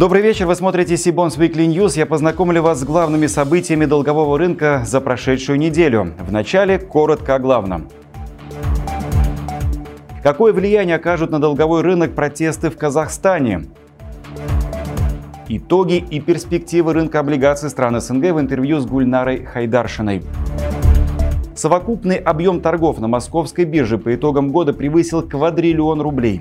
Добрый вечер, вы смотрите Сибонс Weekly News. Я познакомлю вас с главными событиями долгового рынка за прошедшую неделю. Вначале коротко о главном. Какое влияние окажут на долговой рынок протесты в Казахстане? Итоги и перспективы рынка облигаций стран СНГ в интервью с Гульнарой Хайдаршиной. Совокупный объем торгов на московской бирже по итогам года превысил квадриллион рублей.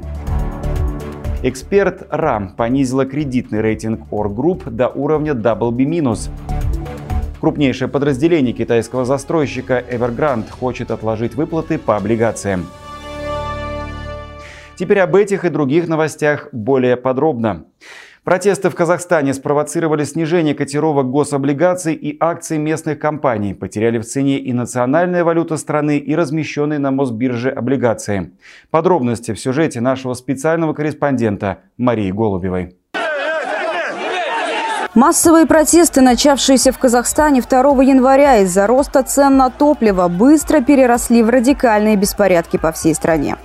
Эксперт РАМ понизила кредитный рейтинг Or Group до уровня BB-. Крупнейшее подразделение китайского застройщика Evergrande хочет отложить выплаты по облигациям. Теперь об этих и других новостях более подробно. Протесты в Казахстане спровоцировали снижение котировок гособлигаций и акций местных компаний. Потеряли в цене и национальная валюта страны, и размещенные на Мосбирже облигации. Подробности в сюжете нашего специального корреспондента Марии Голубевой. Массовые протесты, начавшиеся в Казахстане 2 января из-за роста цен на топливо, быстро переросли в радикальные беспорядки по всей стране.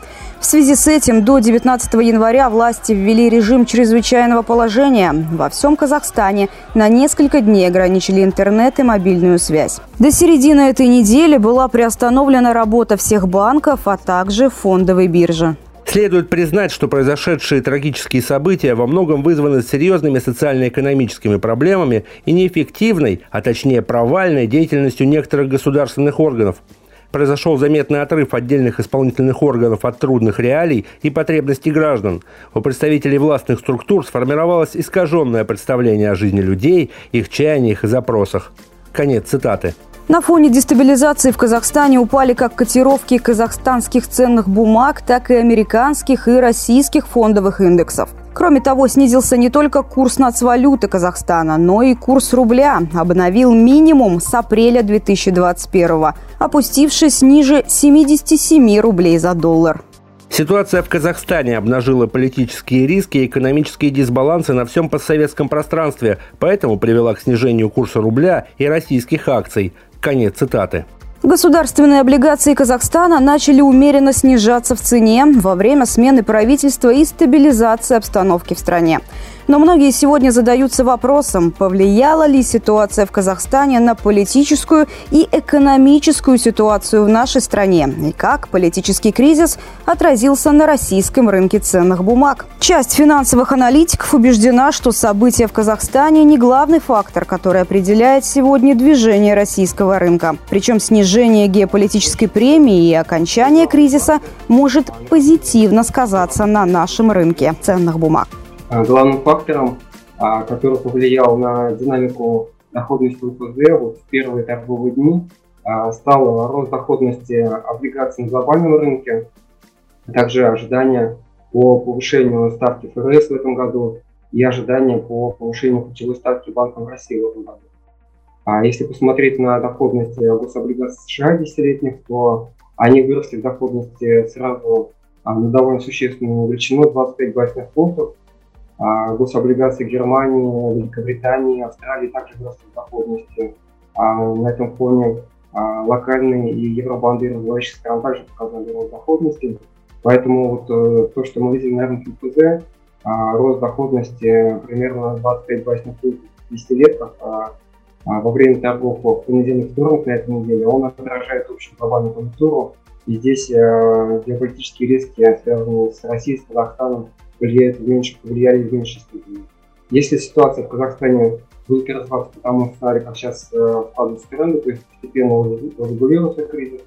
В связи с этим до 19 января власти ввели режим чрезвычайного положения. Во всем Казахстане на несколько дней ограничили интернет и мобильную связь. До середины этой недели была приостановлена работа всех банков, а также фондовой биржи. Следует признать, что произошедшие трагические события во многом вызваны серьезными социально-экономическими проблемами и неэффективной, а точнее провальной деятельностью некоторых государственных органов произошел заметный отрыв отдельных исполнительных органов от трудных реалий и потребностей граждан. У представителей властных структур сформировалось искаженное представление о жизни людей, их чаяниях и запросах. Конец цитаты. На фоне дестабилизации в Казахстане упали как котировки казахстанских ценных бумаг, так и американских и российских фондовых индексов. Кроме того, снизился не только курс нацвалюты Казахстана, но и курс рубля обновил минимум с апреля 2021 опустившись ниже 77 рублей за доллар. Ситуация в Казахстане обнажила политические риски и экономические дисбалансы на всем постсоветском пространстве, поэтому привела к снижению курса рубля и российских акций. Конец цитаты. Государственные облигации Казахстана начали умеренно снижаться в цене во время смены правительства и стабилизации обстановки в стране. Но многие сегодня задаются вопросом, повлияла ли ситуация в Казахстане на политическую и экономическую ситуацию в нашей стране и как политический кризис отразился на российском рынке ценных бумаг. Часть финансовых аналитиков убеждена, что события в Казахстане не главный фактор, который определяет сегодня движение российского рынка. Причем снижение геополитической премии и окончание кризиса может позитивно сказаться на нашем рынке ценных бумаг. А, главным фактором, а, который повлиял на динамику доходности УФЗ вот в первые торговые дни, а, стал рост доходности облигаций на глобальном рынке, также ожидания по повышению ставки ФРС в этом году и ожидания по повышению ключевой ставки Банка в России в этом году. А если посмотреть на доходность гособлигаций США десятилетних, то они выросли в доходности сразу на довольно существенную величину 25 базисных пунктов. А, гособлигации Германии, Великобритании, Австралии также вырастут доходности. А на этом фоне а, локальные и евробанды развивающих стран также показали рост доходности. Поэтому вот э, то, что мы видели на рынке а, рост доходности примерно 25 базисных пунктов в десятилетках во время торгов в понедельник вторник на этой неделе, он отражает общую глобальную конъюнктуру. И здесь э, геополитические риски, связанные с Россией, с Казахстаном, влияет в меньше, повлияли в меньшей степени. Если ситуация в Казахстане будет развиваться по тому сценарию, как сейчас э, складываются тренды, то есть постепенно урегулируется кризис,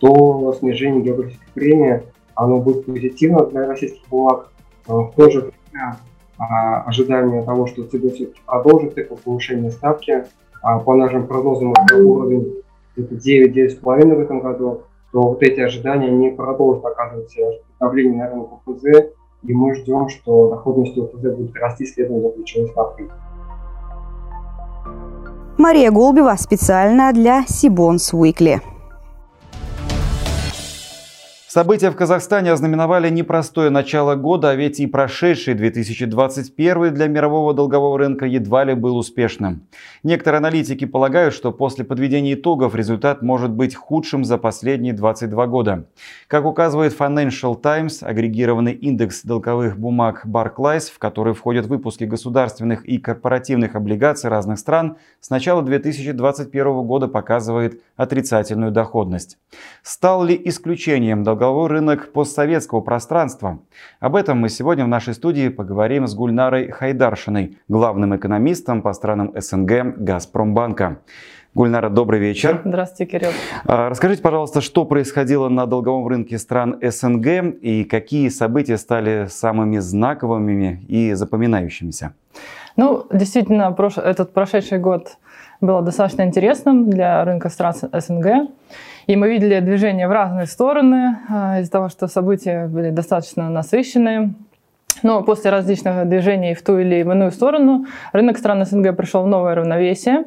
то снижение географической премии оно будет позитивно для российских бумаг. Э, в то же время а, ожидание того, что ЦБ все-таки продолжит цикл повышения ставки, а по нашим прогнозам это уровень это 9-9,5 в этом году, то вот эти ожидания не продолжат оказывать давление на рынок УФЗ, и мы ждем, что доходность ОФЗ будет расти следом за ключевой ставкой. Мария Голбева специально для Сибонс Уикли. События в Казахстане ознаменовали непростое начало года, а ведь и прошедший 2021 для мирового долгового рынка едва ли был успешным. Некоторые аналитики полагают, что после подведения итогов результат может быть худшим за последние 22 года. Как указывает Financial Times, агрегированный индекс долговых бумаг Barclays, в который входят выпуски государственных и корпоративных облигаций разных стран, с начала 2021 года показывает отрицательную доходность. Стал ли исключением долгового долговой рынок постсоветского пространства. Об этом мы сегодня в нашей студии поговорим с Гульнарой Хайдаршиной, главным экономистом по странам СНГ «Газпромбанка». Гульнара, добрый вечер. Здравствуйте, Кирилл. А, расскажите, пожалуйста, что происходило на долговом рынке стран СНГ и какие события стали самыми знаковыми и запоминающимися? Ну, действительно, этот прошедший год был достаточно интересным для рынка стран СНГ. И мы видели движение в разные стороны а, из-за того, что события были достаточно насыщенные. Но после различных движений в ту или иную сторону рынок стран СНГ пришел в новое равновесие,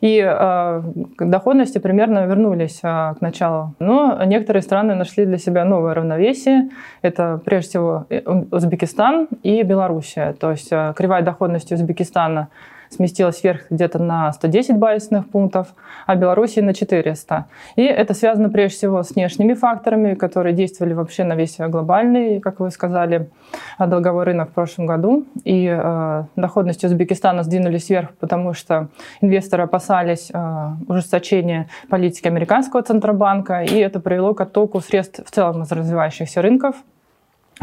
и э, доходности примерно вернулись э, к началу. Но некоторые страны нашли для себя новое равновесие. Это прежде всего Узбекистан и Белоруссия. То есть э, кривая доходности Узбекистана сместилась вверх где-то на 110 базисных пунктов, а Беларуси на 400. И это связано прежде всего с внешними факторами, которые действовали вообще на весь глобальный, как вы сказали, долговой рынок в прошлом году. И э, доходности Узбекистана сдвинулись вверх, потому что инвесторы опасались э, ужесточения политики американского центробанка, и это привело к оттоку средств в целом из развивающихся рынков.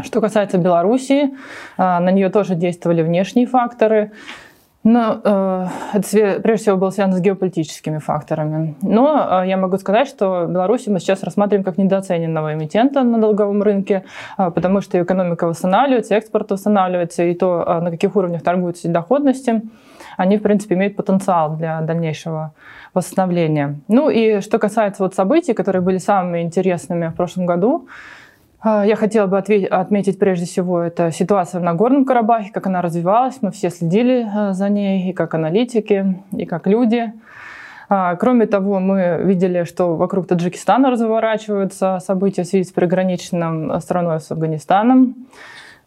Что касается Белоруссии, э, на нее тоже действовали внешние факторы. Но э, это прежде всего было связано с геополитическими факторами. Но э, я могу сказать, что Беларусь мы сейчас рассматриваем как недооцененного эмитента на долговом рынке, э, потому что экономика восстанавливается, экспорт восстанавливается, и то, на каких уровнях торгуются доходности, они, в принципе, имеют потенциал для дальнейшего восстановления. Ну и что касается вот событий, которые были самыми интересными в прошлом году, я хотела бы отметить прежде всего это ситуация в Нагорном Карабахе, как она развивалась. Мы все следили а, за ней, и как аналитики, и как люди. А, кроме того, мы видели, что вокруг Таджикистана разворачиваются события в связи с приграничным страной с Афганистаном.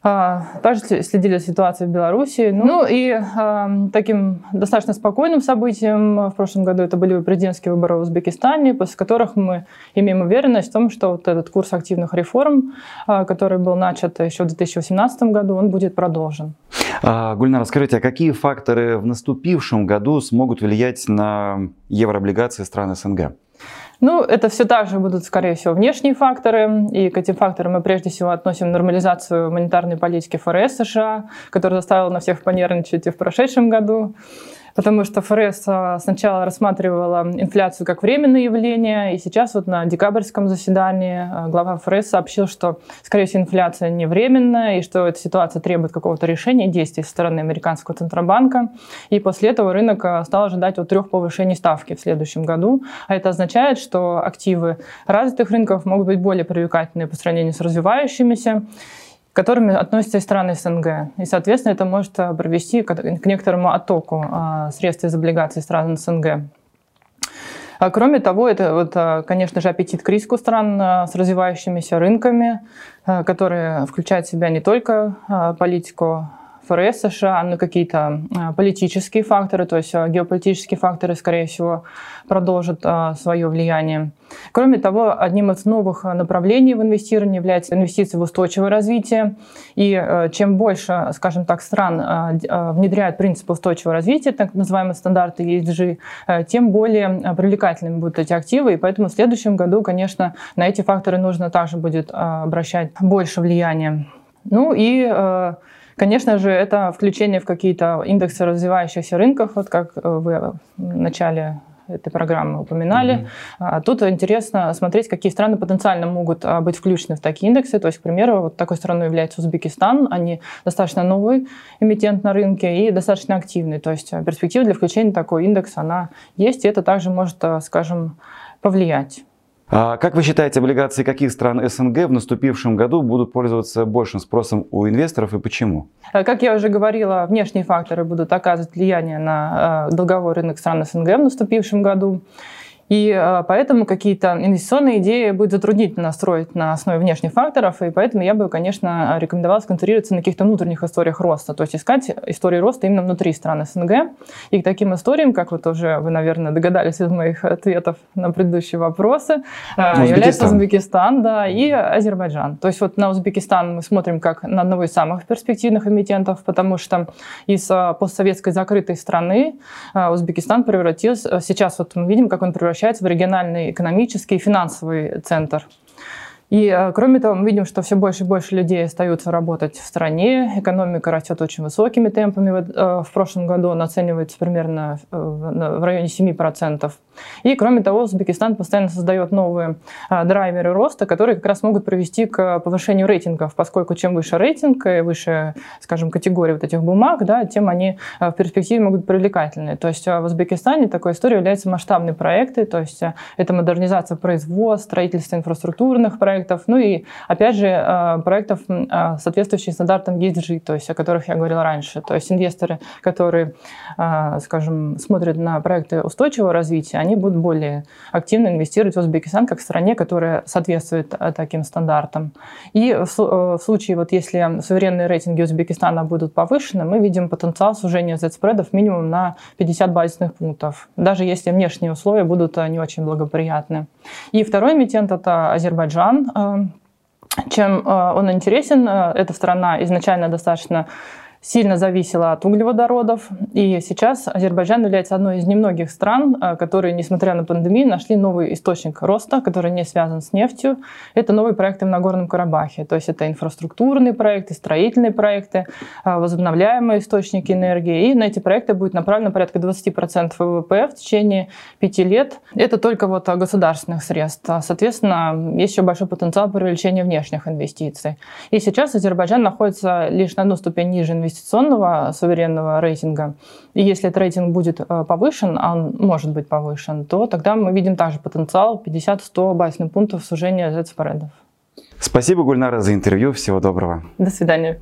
А, также следили за ситуацией в Беларуси. Ну, ну и э, таким достаточно спокойным событием в прошлом году это были президентские выборы в Узбекистане, после которых мы имеем уверенность в том, что вот этот курс активных реформ, э, который был начат еще в 2018 году, он будет продолжен. А, Гульнара, скажите, а какие факторы в наступившем году смогут влиять на еврооблигации стран СНГ? Ну, это все так же будут, скорее всего, внешние факторы. И к этим факторам мы прежде всего относим нормализацию монетарной политики ФРС США, которая заставила на всех понервничать и в прошедшем году потому что ФРС а, сначала рассматривала инфляцию как временное явление, и сейчас вот на декабрьском заседании а, глава ФРС сообщил, что, скорее всего, инфляция не временная, и что эта ситуация требует какого-то решения, действий со стороны американского центробанка. И после этого рынок а, стал ожидать от трех повышений ставки в следующем году. А это означает, что активы развитых рынков могут быть более привлекательны по сравнению с развивающимися которыми относятся и страны СНГ. И, соответственно, это может э, привести к некоторому оттоку а, средств из облигаций стран СНГ. А кроме того, это, вот, э, конечно же, аппетит к риску стран э, с развивающимися рынками, которые включают в себя не только политику ФРС США, но какие-то а, политические факторы, то есть а, геополитические факторы, скорее всего, продолжат а, свое влияние. Кроме того, одним из новых направлений в инвестировании является инвестиции в устойчивое развитие. И чем больше, скажем так, стран внедряют принцип устойчивого развития, так называемые стандарты ESG, тем более привлекательными будут эти активы. И поэтому в следующем году, конечно, на эти факторы нужно также будет обращать больше внимания. Ну и Конечно же, это включение в какие-то индексы развивающихся рынков, вот как э, вы в начале этой программы упоминали. Mm-hmm. Тут интересно смотреть, какие страны потенциально могут а, быть включены в такие индексы. То есть, к примеру, вот такой страной является Узбекистан. Они достаточно новый эмитент на рынке и достаточно активный. То есть перспектива для включения такого индекса, она есть, и это также может, э, скажем, повлиять. А как вы считаете, облигации каких стран СНГ в наступившем году будут пользоваться большим спросом у инвесторов и почему? Э, как я уже говорила, внешние факторы будут оказывать влияние на э, долговой рынок стран СНГ в наступившем году. И э, поэтому какие-то инвестиционные идеи будет затруднительно строить на основе внешних факторов, и поэтому я бы, конечно, рекомендовала сконцентрироваться на каких-то внутренних историях роста, то есть искать истории роста именно внутри стран СНГ. И к таким историям, как вот уже вы, наверное, догадались из моих ответов на предыдущие вопросы, Узбекистан. является Узбекистан да, и Азербайджан. То есть вот на Узбекистан мы смотрим как на одного из самых перспективных эмитентов, потому что из постсоветской закрытой страны Узбекистан превратился, сейчас вот мы видим, как он превратился превращается в региональный экономический и финансовый центр. И э, кроме того, мы видим, что все больше и больше людей остаются работать в стране, экономика растет очень высокими темпами. Э, в прошлом году он оценивается примерно э, в районе 7%. И кроме того, Узбекистан постоянно создает новые драйверы роста, которые как раз могут привести к повышению рейтингов, поскольку чем выше рейтинг и выше, скажем, категория вот этих бумаг, да, тем они в перспективе могут привлекательны. То есть в Узбекистане такой историей являются масштабные проекты, то есть это модернизация производства, строительство инфраструктурных проектов, проектов, ну и, опять же, э, проектов, э, соответствующих стандартам ESG, то есть о которых я говорила раньше. То есть инвесторы, которые, э, скажем, смотрят на проекты устойчивого развития, они будут более активно инвестировать в Узбекистан как в стране, которая соответствует таким стандартам. И в случае, вот если суверенные рейтинги Узбекистана будут повышены, мы видим потенциал сужения Z-спредов минимум на 50 базисных пунктов, даже если внешние условия будут не очень благоприятны. И второй эмитент – это Азербайджан. Эм, чем э, он интересен? Э, эта страна изначально достаточно сильно зависела от углеводородов. И сейчас Азербайджан является одной из немногих стран, э, которые, несмотря на пандемию, нашли новый источник роста, который не связан с нефтью. Это новые проекты в Нагорном Карабахе. То есть это инфраструктурные проекты, строительные проекты, э, возобновляемые источники энергии. И на эти проекты будет направлено порядка 20% ВВП в течение пяти лет. Это только вот государственных средств. А, соответственно, есть еще большой потенциал привлечения внешних инвестиций. И сейчас Азербайджан находится лишь на одну ступень ниже инвестиций инвестиционного суверенного рейтинга. И если этот рейтинг будет э, повышен, а он может быть повышен, то тогда мы видим также потенциал 50-100 базисных пунктов сужения Z-спредов. Спасибо, Гульнара, за интервью. Всего доброго. До свидания.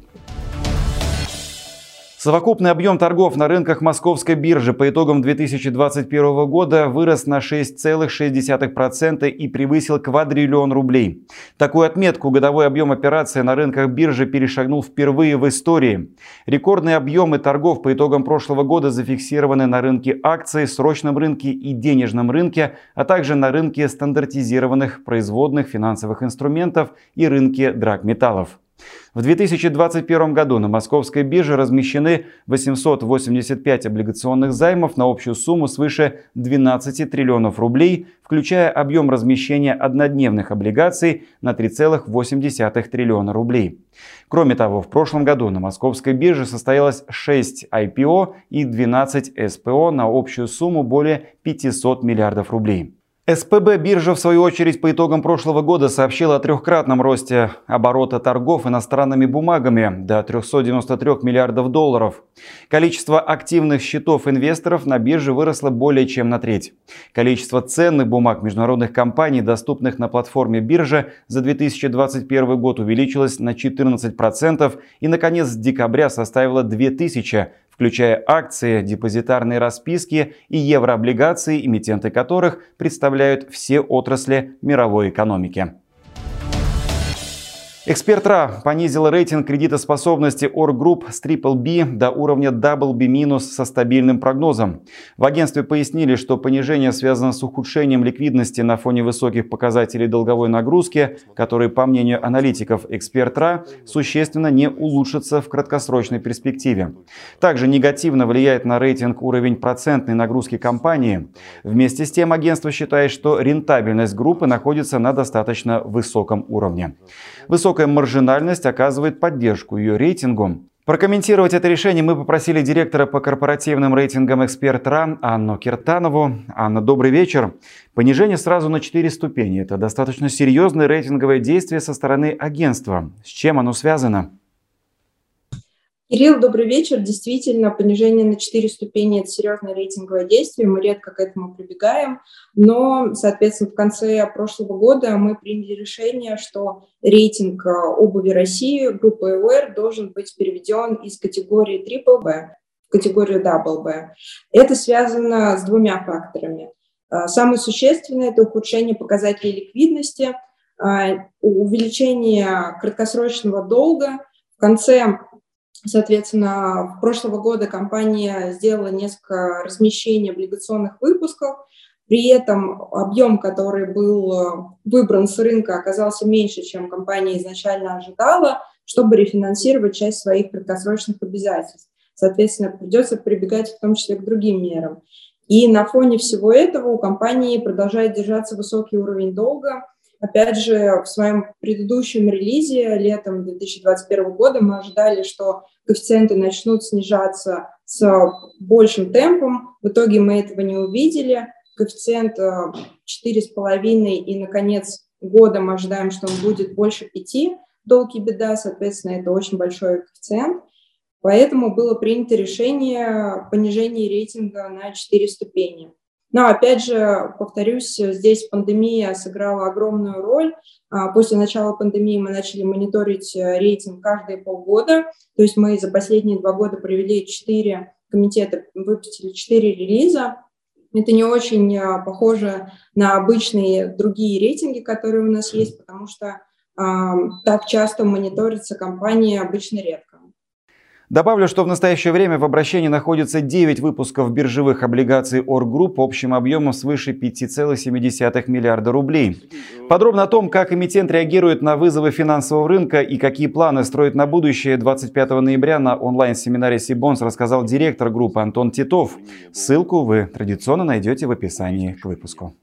Совокупный объем торгов на рынках московской биржи по итогам 2021 года вырос на 6,6% и превысил квадриллион рублей. Такую отметку годовой объем операций на рынках биржи перешагнул впервые в истории. Рекордные объемы торгов по итогам прошлого года зафиксированы на рынке акций, срочном рынке и денежном рынке, а также на рынке стандартизированных производных финансовых инструментов и рынке драгметаллов. В 2021 году на московской бирже размещены 885 облигационных займов на общую сумму свыше 12 триллионов рублей, включая объем размещения однодневных облигаций на 3,8 триллиона рублей. Кроме того, в прошлом году на московской бирже состоялось 6 IPO и 12 SPO на общую сумму более 500 миллиардов рублей. СПБ биржа, в свою очередь, по итогам прошлого года сообщила о трехкратном росте оборота торгов иностранными бумагами до 393 миллиардов долларов. Количество активных счетов инвесторов на бирже выросло более чем на треть. Количество ценных бумаг международных компаний, доступных на платформе биржи, за 2021 год увеличилось на 14% и, наконец, с декабря составило 2000, включая акции, депозитарные расписки и еврооблигации, эмитенты которых представляют все отрасли мировой экономики. Эксперт РА понизил рейтинг кредитоспособности Оргрупп с BBB до уровня BB- со стабильным прогнозом. В агентстве пояснили, что понижение связано с ухудшением ликвидности на фоне высоких показателей долговой нагрузки, которые, по мнению аналитиков эксперт РА, существенно не улучшатся в краткосрочной перспективе. Также негативно влияет на рейтинг уровень процентной нагрузки компании. Вместе с тем агентство считает, что рентабельность группы находится на достаточно высоком уровне. Высокая маржинальность оказывает поддержку ее рейтингу. Прокомментировать это решение мы попросили директора по корпоративным рейтингам «Эксперт РАН» Анну Киртанову. Анна, добрый вечер. Понижение сразу на 4 ступени. Это достаточно серьезное рейтинговое действие со стороны агентства. С чем оно связано? Кирилл, добрый вечер. Действительно, понижение на 4 ступени – это серьезное рейтинговое действие, мы редко к этому прибегаем, но, соответственно, в конце прошлого года мы приняли решение, что рейтинг э, обуви России группы ЭУР должен быть переведен из категории BBB в категорию WB. Это связано с двумя факторами. Самое существенное – это ухудшение показателей ликвидности, увеличение краткосрочного долга. В конце, соответственно, прошлого года компания сделала несколько размещений облигационных выпусков, при этом объем, который был э, выбран с рынка, оказался меньше, чем компания изначально ожидала, чтобы рефинансировать часть своих краткосрочных обязательств. Соответственно, придется прибегать в том числе к другим мерам. И на фоне всего этого у компании продолжает держаться высокий уровень долга. Опять же, в своем предыдущем релизе летом 2021 года мы ожидали, что коэффициенты начнут снижаться с большим темпом. В итоге мы этого не увидели коэффициент 4,5, э, и, наконец, годом мы ожидаем, что он будет больше 5, долг беда, соответственно, это очень большой коэффициент. Поэтому было принято решение понижения рейтинга на 4 ступени. Но, опять же, повторюсь, здесь пандемия сыграла огромную роль. А, после начала пандемии мы начали мониторить э, рейтинг каждые полгода. То есть мы за последние два года провели 4 комитета, выпустили 4 релиза. Это не очень а, похоже на обычные другие рейтинги, которые у нас есть, потому что э, так часто мониторится компания обычно редко. Добавлю, что в настоящее время в обращении находится 9 выпусков биржевых облигаций Оргрупп общим объемом свыше 5,7 миллиарда рублей. Подробно о том, как эмитент реагирует на вызовы финансового рынка и какие планы строит на будущее 25 ноября на онлайн-семинаре Сибонс рассказал директор группы Антон Титов. Ссылку вы традиционно найдете в описании к выпуску.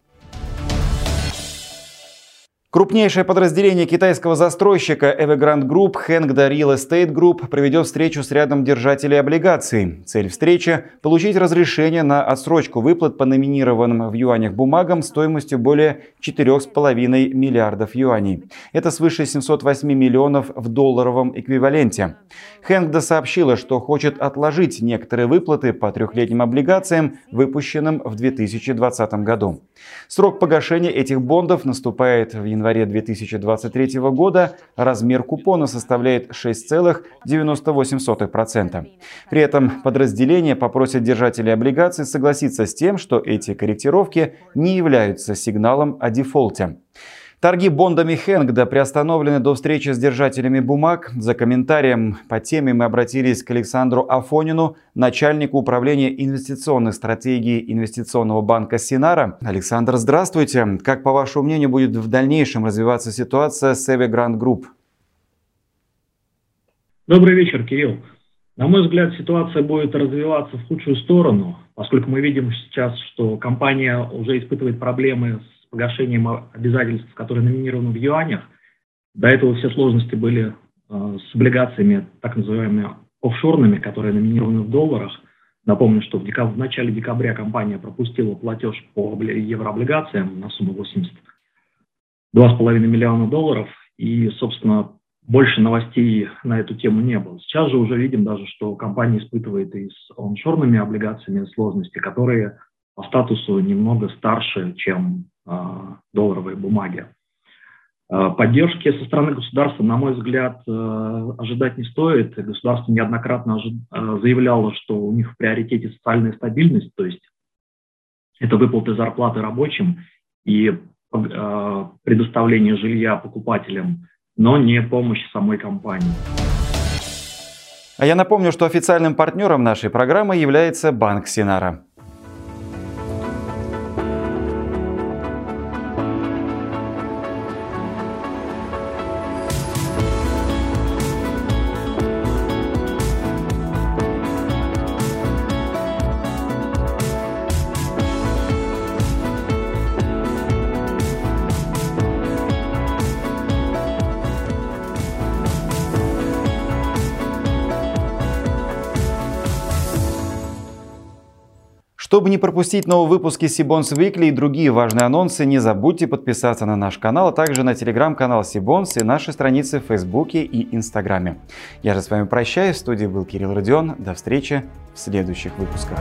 Крупнейшее подразделение китайского застройщика Evergrande Group Hengda Real Estate Group проведет встречу с рядом держателей облигаций. Цель встречи – получить разрешение на отсрочку выплат по номинированным в юанях бумагам стоимостью более 4,5 миллиардов юаней. Это свыше 708 миллионов в долларовом эквиваленте. Hengda сообщила, что хочет отложить некоторые выплаты по трехлетним облигациям, выпущенным в 2020 году. Срок погашения этих бондов наступает в январе 2023 года. Размер купона составляет 6,98%. При этом подразделение попросит держателей облигаций согласиться с тем, что эти корректировки не являются сигналом о дефолте. Торги бондами Хенгда приостановлены до встречи с держателями бумаг. За комментарием по теме мы обратились к Александру Афонину, начальнику управления инвестиционной стратегии инвестиционного банка Синара. Александр, здравствуйте. Как, по вашему мнению, будет в дальнейшем развиваться ситуация с Evergrande Group? Добрый вечер, Кирилл. На мой взгляд, ситуация будет развиваться в худшую сторону, поскольку мы видим сейчас, что компания уже испытывает проблемы с погашением обязательств, которые номинированы в юанях. До этого все сложности были э, с облигациями, так называемыми офшорными, которые номинированы в долларах. Напомню, что в, декаб... в начале декабря компания пропустила платеж по еврооблигациям на сумму 80 2,5 миллиона долларов, и, собственно, больше новостей на эту тему не было. Сейчас же уже видим даже, что компания испытывает и с оншорными облигациями сложности, которые по статусу немного старше, чем долларовые бумаги. А, поддержки со стороны государства, на мой взгляд, э, ожидать не стоит. Государство неоднократно э, заявляло, что у них в приоритете социальная стабильность, то есть это выплаты зарплаты рабочим и э, предоставление жилья покупателям, но не помощь самой компании. А я напомню, что официальным партнером нашей программы является Банк Синара. Чтобы не пропустить новые выпуски Сибонс Weekly и другие важные анонсы, не забудьте подписаться на наш канал, а также на телеграм-канал Сибонс и наши страницы в Фейсбуке и Инстаграме. Я же с вами прощаюсь. В студии был Кирилл Родион. До встречи в следующих выпусках.